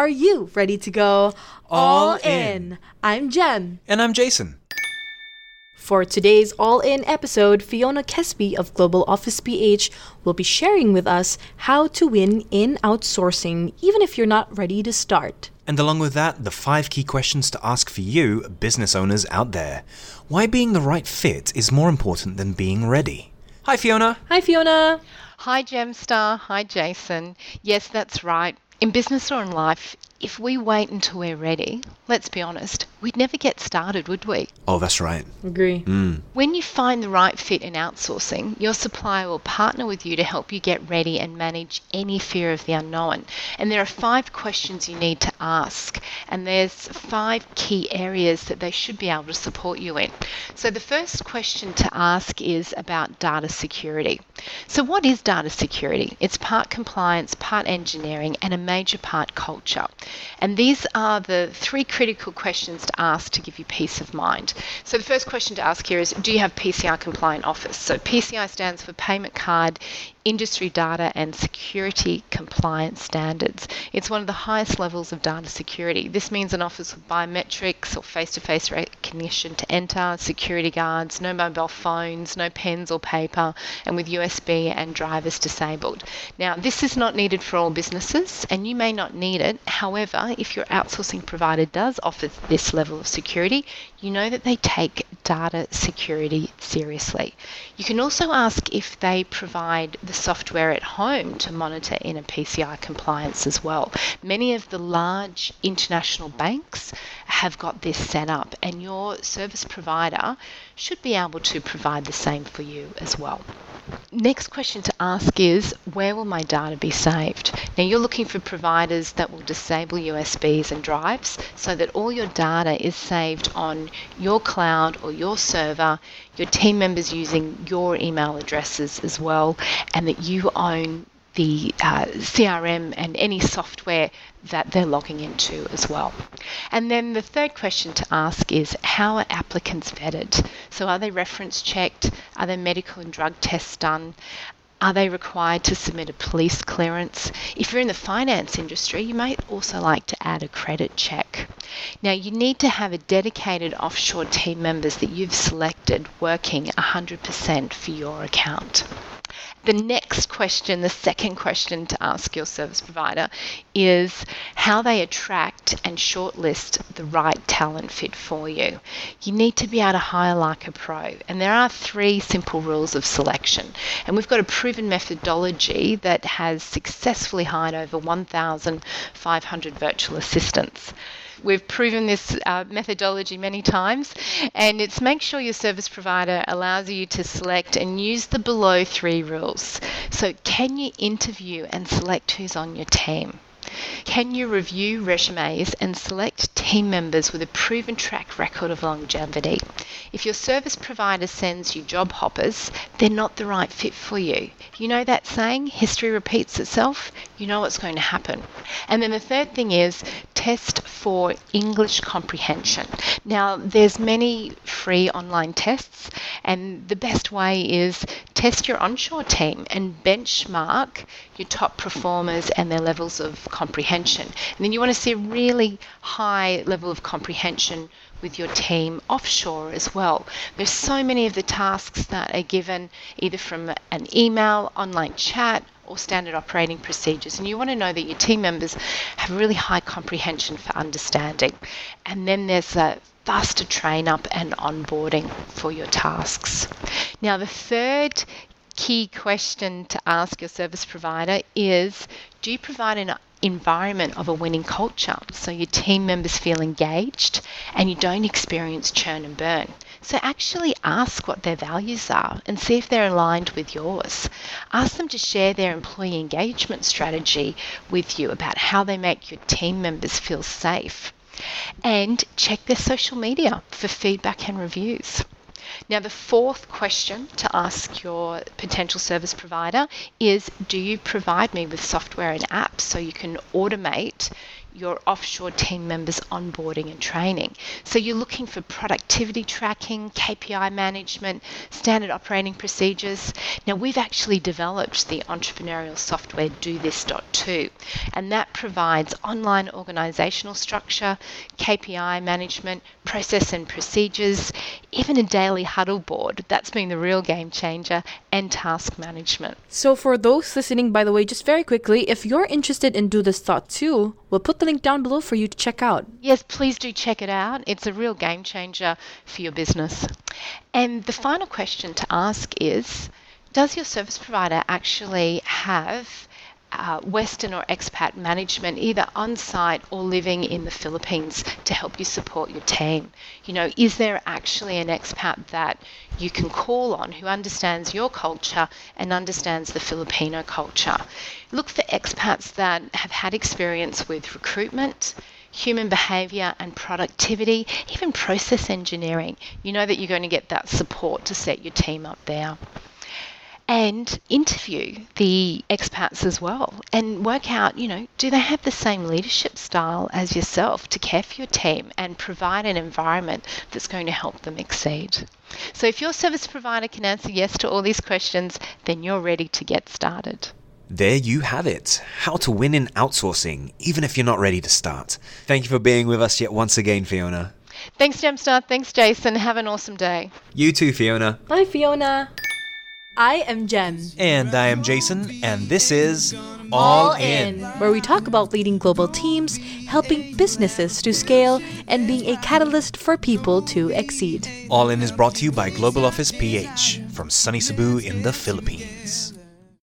Are you ready to go All in. I'm Jen. And I'm Jason. For today's All In episode, Fiona Kesby of Global Office PH will be sharing with us how to win in outsourcing, even if you're not ready to start. And along with that, the five key questions to ask for you, business owners out there. Why being the right fit is more important than being ready. Hi, Fiona. Hi, Fiona. Hi, Gemstar. Hi, Jason. Yes, that's right. In business or in life, if we wait until we're ready, let's be honest, we'd never get started, would we? Oh, that's right. Agree. Mm. When you find the right fit in outsourcing, your supplier will partner with you to help you get ready and manage any fear of the unknown. And there are five questions you need to ask, and there's five key areas that they should be able to support you in. So the first question to ask is about data security. So what is data security? It's part compliance, part engineering, and a major part culture. And these are the three critical questions to ask to give you peace of mind. So the first question to ask here is do you have PCI compliant office? So PCI stands for payment card industry data and security compliance standards. It's one of the highest levels of data security. This means an office with biometrics or face to face recognition to enter, security guards, no mobile phones, no pens or paper, and with USB and drivers disabled. Now, this is not needed for all businesses, and you may not need it. However, if your outsourcing provider does offer this level of security, you know that they take data security seriously. You can also ask if they provide the software at home to monitor in a PCI compliance as well. Many of the large international banks have got this set up, and your service provider should be able to provide the same for you as well. Next question to ask is where will my data be saved? Now you're looking for providers that will disable USBs and drives so that all your data is saved on your cloud or your server, your team members using your email addresses as well, and that you own the uh, CRM and any software that they're logging into as well. And then the third question to ask is how are applicants vetted? So are they reference checked? Are their medical and drug tests done? Are they required to submit a police clearance? If you're in the finance industry, you might also like to add a credit check. Now, you need to have a dedicated offshore team members that you've selected working 100% for your account. The next question, the second question to ask your service provider is how they attract and shortlist the right talent fit for you. You need to be able to hire like a pro, and there are three simple rules of selection. And we've got a proven methodology that has successfully hired over 1,500 virtual assistants. We've proven this uh, methodology many times, and it's make sure your service provider allows you to select and use the below three rules. So, can you interview and select who's on your team? Can you review resumes and select team members with a proven track record of longevity? If your service provider sends you job hoppers, they're not the right fit for you. You know that saying, history repeats itself? You know what's going to happen. And then the third thing is test for English comprehension. Now, there's many free online tests, and the best way is test your onshore team and benchmark your top performers and their levels of comprehension. And then you want to see a really high level of comprehension with your team offshore as well. There's so many of the tasks that are given either from an email, online chat, or standard operating procedures. And you want to know that your team members have really high comprehension for understanding. And then there's a faster train up and onboarding for your tasks. Now, the third key question to ask your service provider is do you provide an environment of a winning culture so your team members feel engaged and you don't experience churn and burn? So actually ask what their values are and see if they're aligned with yours. Ask them to share their employee engagement strategy with you about how they make your team members feel safe. And check their social media for feedback and reviews. Now, the fourth question to ask your potential service provider is Do you provide me with software and apps so you can automate your offshore team members onboarding and training. So you're looking for productivity tracking, KPI management, standard operating procedures. Now we've actually developed the entrepreneurial software DoThis.2 and that provides online organizational structure, KPI management, process and procedures, even a daily huddle board. That's been the real game changer and task management. So for those listening by the way, just very quickly, if you're interested in Do This Thought too, we'll put the link down below for you to check out. Yes, please do check it out. It's a real game changer for your business. And the final question to ask is Does your service provider actually have uh, Western or expat management, either on site or living in the Philippines to help you support your team? You know, is there actually an expat that you can call on who understands your culture and understands the Filipino culture? Look for expats that have had experience with recruitment human behavior and productivity, even process engineering. You know that you're going to get that support to set your team up there and interview the expats as well and work out, you know, do they have the same leadership style as yourself to care for your team and provide an environment that's going to help them exceed? So, if your service provider can answer yes to all these questions, then you're ready to get started. There you have it. How to win in outsourcing, even if you're not ready to start. Thank you for being with us yet once again, Fiona. Thanks, Gemstar. Thanks, Jason. Have an awesome day. You too, Fiona. Bye, Fiona. I am Jem. And I am Jason, and this is All In, where we talk about leading global teams, helping businesses to scale, and being a catalyst for people to exceed. All In is brought to you by Global Office PH from sunny Cebu in the Philippines.